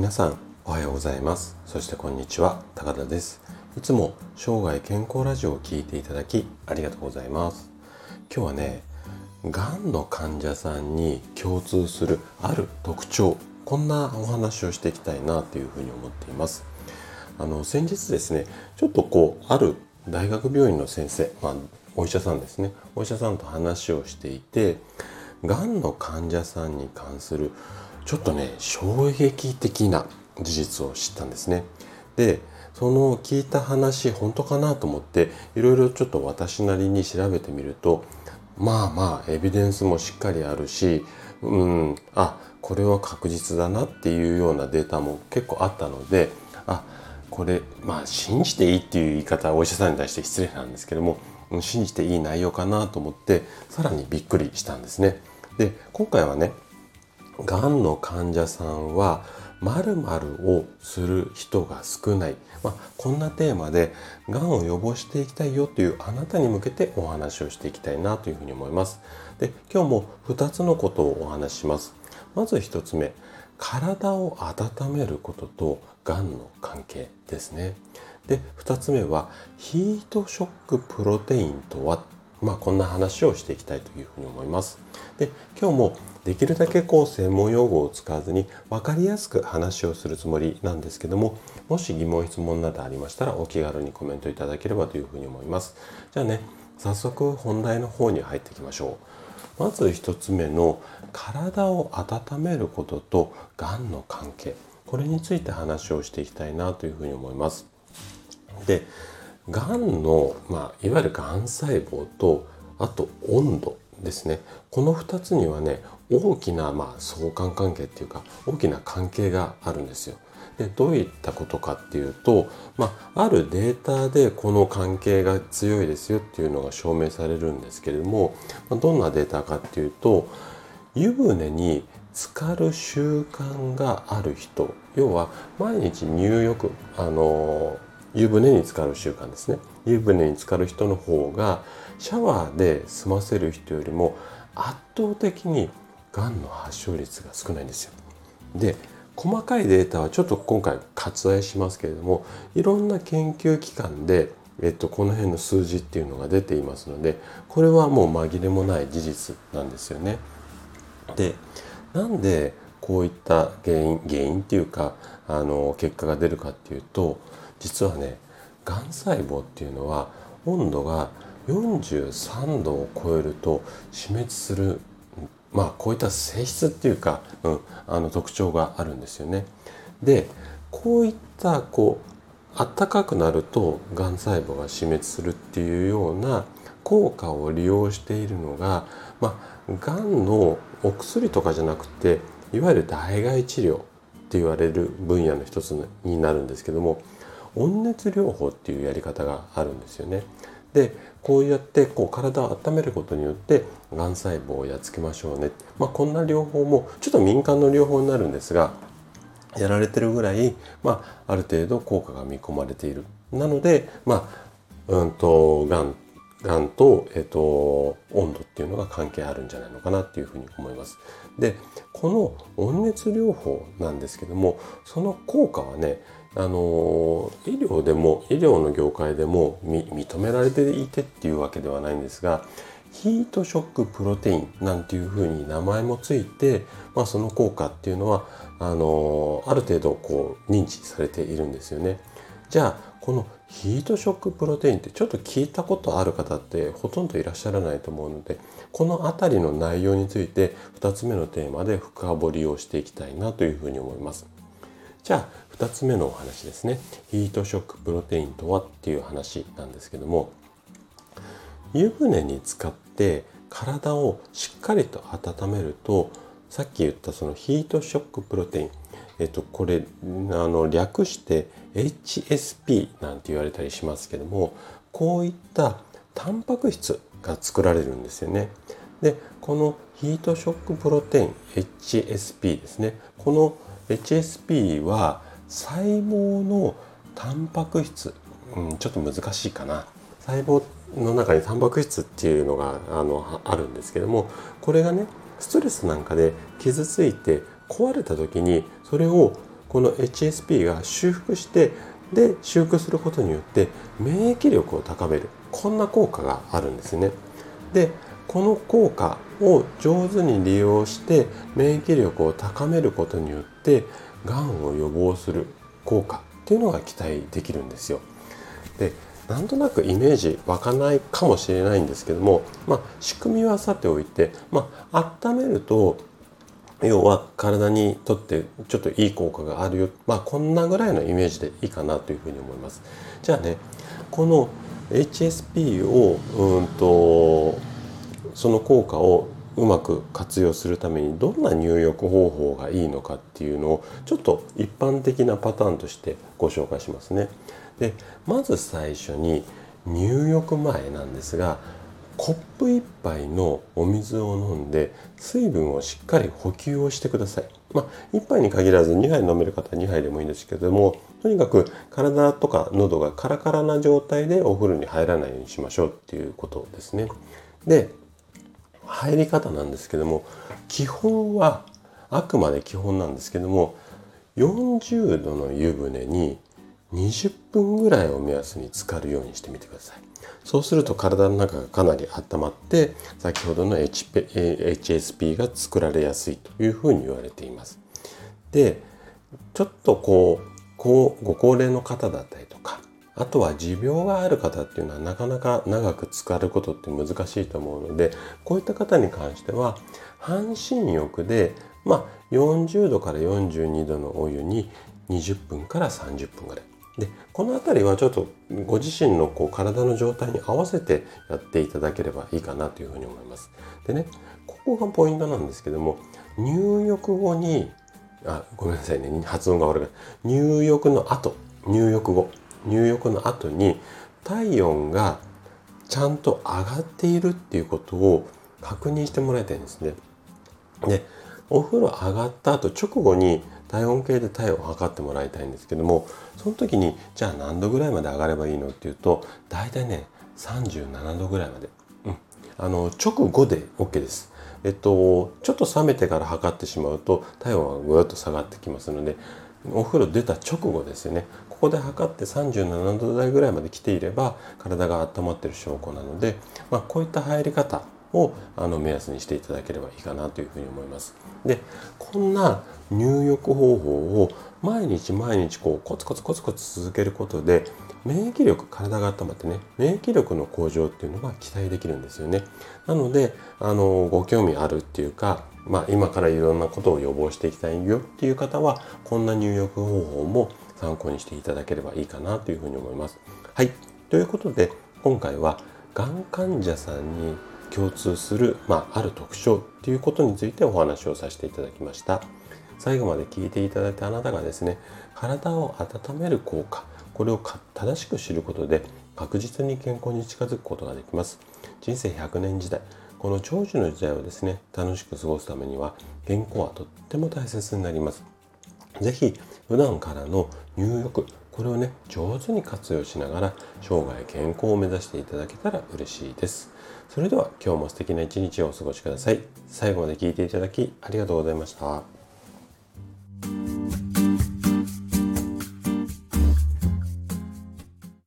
皆さんおはようございます。そしてこんにちは高田です。いつも生涯健康ラジオを聞いていただきありがとうございます。今日はねがんの患者さんに共通するある特徴こんなお話をしていきたいなというふうに思っています。あの先日ですねちょっとこうある大学病院の先生、まあ、お医者さんですね。お医者さんと話をしていてがんの患者さんに関するちょっとね衝撃的な事実を知ったんですね。でその聞いた話本当かなと思っていろいろちょっと私なりに調べてみるとまあまあエビデンスもしっかりあるしうんあこれは確実だなっていうようなデータも結構あったのであこれまあ信じていいっていう言い方はお医者さんに対して失礼なんですけども信じていい内容かなと思ってさらにびっくりしたんですね。で今回はねがんの患者さんは〇〇をする人が少ない、まあ、こんなテーマでがんを予防していきたいよというあなたに向けてお話をしていきたいなというふうに思います。で今日も2つのことをお話しします。まず1つ目体を温めることとがんの関係ですね。で2つ目はヒートショックプロテインとはまあ、こんな話をしていきたいというふうに思います。で今日もできるだけこう専門用語を使わずに分かりやすく話をするつもりなんですけどももし疑問質問などありましたらお気軽にコメントいただければというふうに思います。じゃあね早速本題の方に入っていきましょう。まず1つ目の体を温めることとがんの関係これについて話をしていきたいなというふうに思います。でがんの、まあ、いわゆるがん細胞とあと温度ですねこの2つにはね大きな、まあ、相関関係っていうか大きな関係があるんですよ。でどういったことかっていうと、まあ、あるデータでこの関係が強いですよっていうのが証明されるんですけれども、まあ、どんなデータかっていうと湯船に浸かる習慣がある人要は毎日入浴あの湯船に浸かる習慣ですね湯船に浸かる人の方がシャワーで済ませる人よりも圧倒的にがんの発症率が少ないんですよ。で細かいデータはちょっと今回割愛しますけれどもいろんな研究機関で、えっと、この辺の数字っていうのが出ていますのでこれはもう紛れもない事実なんですよね。でなんでこういった原因原因っていうかあの結果が出るかっていうと実はねがん細胞っていうのは温度が43度を超えると死滅するまあこういった性質っていうか、うん、あの特徴があるんですよね。でこういったこう暖かくなるとがん細胞が死滅するっていうような効果を利用しているのが、まあ、がんのお薬とかじゃなくていわゆる代替治療って言われる分野の一つになるんですけども温熱療法っていうやり方があるんですよね。でこうやってこう体を温めることによってがん細胞をやっつけましょうね、まあ、こんな療法もちょっと民間の療法になるんですがやられてるぐらい、まあ、ある程度効果が見込まれている。なので、まあ、うんと、がん、がんと、えっと、温度っていうのが関係あるんじゃないのかなっていうふうに思います。で、この温熱療法なんですけども、その効果はね、あの医療でも医療の業界でも認められていてっていうわけではないんですがヒートショックプロテインなんていうふうに名前もついて、まあ、その効果っていうのはあのある程度こう認知されているんですよね。じゃあこのヒートショックプロテインってちょっと聞いたことある方ってほとんどいらっしゃらないと思うのでこの辺りの内容について2つ目のテーマで深掘りをしていきたいなというふうに思います。じゃあ2つ目のお話ですねヒートショックプロテインとはっていう話なんですけども湯船に浸かって体をしっかりと温めるとさっき言ったそのヒートショックプロテインえっとこれあの略して HSP なんて言われたりしますけどもこういったタンパク質が作られるんですよね。でこのヒートショックプロテイン HSP ですねこの HSP は細胞のタンパク質、うん、ちょっと難しいかな。細胞の中にタンパク質っていうのがあのあるんですけどもこれがねストレスなんかで傷ついて壊れた時にそれをこの HSP が修復してで修復することによって免疫力を高める。こんな効果があるんですね。でこの効果を上手に利用して免疫力を高めることによってがんを予防する効果っていうのが期待できるんですよ。でなんとなくイメージ湧かないかもしれないんですけども、まあ、仕組みはさておいて、まあ温めると要は体にとってちょっといい効果があるよまあこんなぐらいのイメージでいいかなというふうに思いますじゃあねこの HSP をうんとその効果をうまく活用するためにどんな入浴方法がいいのかっていうのをちょっと一般的なパターンとしてご紹介しますねでまず最初に入浴前なんですがコップ1杯のお水を飲んで水分をしっかり補給をしてください。まあ、1杯に限らず2杯飲める方は2杯でもいいんですけどもとにかく体とか喉がカラカラな状態でお風呂に入らないようにしましょうっていうことですね。で入り方なんですけども基本はあくまで基本なんですけども40度の湯船に20分ぐらいを目安に浸かるようにしてみてください。そうすると体の中がかなり温まって先ほどの HSP が作られやすいというふうに言われています。でちょっとこうこうご高齢の方だったりとかあとは持病がある方っていうのはなかなか長く浸かることって難しいと思うのでこういった方に関しては半身浴でまあ40度から42度のお湯に20分から30分ぐらい。でこの辺りはちょっとご自身のこう体の状態に合わせてやっていただければいいかなというふうに思います。でねここがポイントなんですけども入浴後にあごめんなさいね発音が悪い入浴の後入浴後。入浴の後に体温がちゃんと上がっているっていうことを確認してもらいたいんですね。でお風呂上がった後直後に体温計で体温を測ってもらいたいんですけどもその時にじゃあ何度ぐらいまで上がればいいのっていうと大体ね37度ぐらいまで、うん、あの直後で OK です。えっと、ちょっと冷めてから測ってしまうと体温はぐっと下がってきますのでお風呂出た直後ですよねここで測って37度台ぐらいまで来ていれば体が温まってる証拠なので、まあ、こういった入り方をあの目安にしていただければいいかなというふうに思います。でこんな入浴方法を毎日毎日こうコツコツコツコツ続けることで免疫力体が温まってね免疫力の向上っていうのが期待できるんですよね。なのであのご興味あるっていうか、まあ、今からいろんなことを予防していきたいよっていう方はこんな入浴方法も参考にしていただければいいかなというふうに思います。はい。ということで今回はがん患者さんに共通する、まあ、ある特徴っていうことについてお話をさせていただきました。最後まで聞いていただいたあなたがですね体を温める効果これを正しく知ることで確実に健康に近づくことができます。人生100年時代この長寿の時代をですね楽しく過ごすためには健康はとっても大切になります。是非普段からの入浴これをね上手に活用しながら生涯健康を目指していただけたら嬉しいです。それでは今日も素敵な一日をお過ごしください。最後まで聞いていただきありがとうございました。